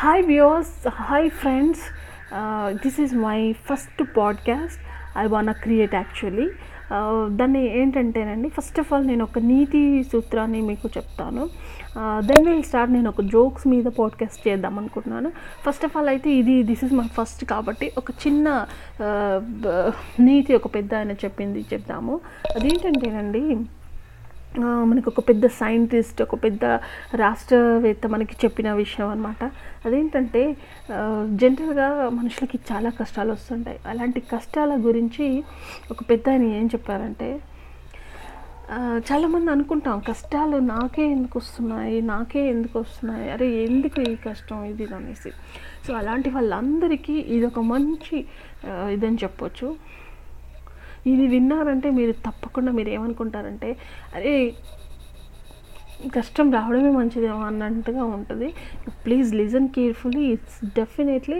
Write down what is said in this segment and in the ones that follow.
Hi viewers, hi friends this is my first podcast I want create actually దాన్ని ఏంటంటేనండి first of all నేను ఒక నీతి సూత్రాన్ని మీకు చెప్తాను. దెన్ విల్ స్టార్ట్ నేను ఒక జోక్స్ మీద పాడ్కాస్ట్ చేద్దాం అనుకుంటున్నాను. ఫస్ట్ ఆఫ్ ఆల్ అయితే ఇది దిస్ ఇస్ మై ఫస్ట్ కాబట్టి ఒక చిన్న uh, నీతి ఒక పెద్ద ఆయన చెప్పింది చెప్దాము అదేంటంటేనండి ఏంటంటేనండి మనకు ఒక పెద్ద సైంటిస్ట్ ఒక పెద్ద రాష్ట్రవేత్త మనకి చెప్పిన విషయం అనమాట అదేంటంటే జనరల్గా మనుషులకి చాలా కష్టాలు వస్తుంటాయి. అలాంటి కష్టాల గురించి ఒక పెద్ద ఆయన ఏం చెప్పారంటే చాలామంది అనుకుంటాం కష్టాలు నాకే ఎందుకు వస్తున్నాయి? నాకే ఎందుకు వస్తున్నాయి? అరే ఎందుకు ఈ కష్టం? ఇది అనేసి. సో అలాంటి వాళ్ళందరికీ ఇది ఒక మంచి ఇదని చెప్పొచ్చు. ఇది విన్నారంటే మీరు తప్పకుండా మీరు ఏమనుకుంటారంటే అరే కష్టం రావడమే మంచిదేమో అన్నట్టుగా ఉంటుంది. Please listen carefully it's definitely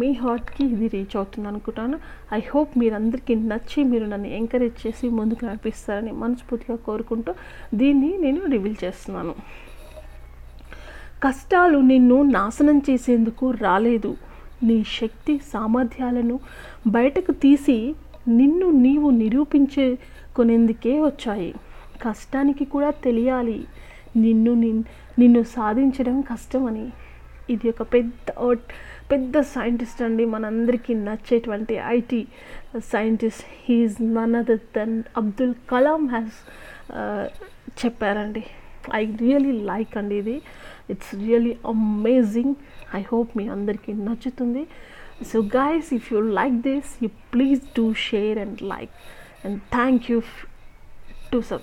మీ హార్ట్కి ఇది రీచ్ అవుతుంది అనుకుంటాను. ఐ హోప్ మీరందరికీ నచ్చి మీరు నన్ను ఎంకరేజ్ చేసి ముందుకు నడిపిస్తారని మనస్ఫూర్తిగా కోరుకుంటూ దీన్ని నేను రివీల్ చేస్తున్నాను. కష్టాలు నిన్ను నాశనం చేసేందుకు రాలేదు. నీ శక్తి సామర్థ్యాలను బయటకు తీసి నిన్ను నీవు నిరూపించుకునేందుకే వచ్చాయి. కష్టానికి కూడా తెలియాలి. నిన్ను నిన్- నిన్ను సాధించడం కష్టమని. ఇది ఒక పెద్ద పెద్ద సైంటిస్ట్ అండి. మనందరికీ నచ్చేటువంటి IT scientist. He is none other than Abdul Kalam has చెప్పారండి. ఐ రియలీ లైక్ అండి ఇది. It's really amazing. I hope మీ అందరికీ నచ్చుతుంది. so guys if you like this you please do share and like and thank you f- to some.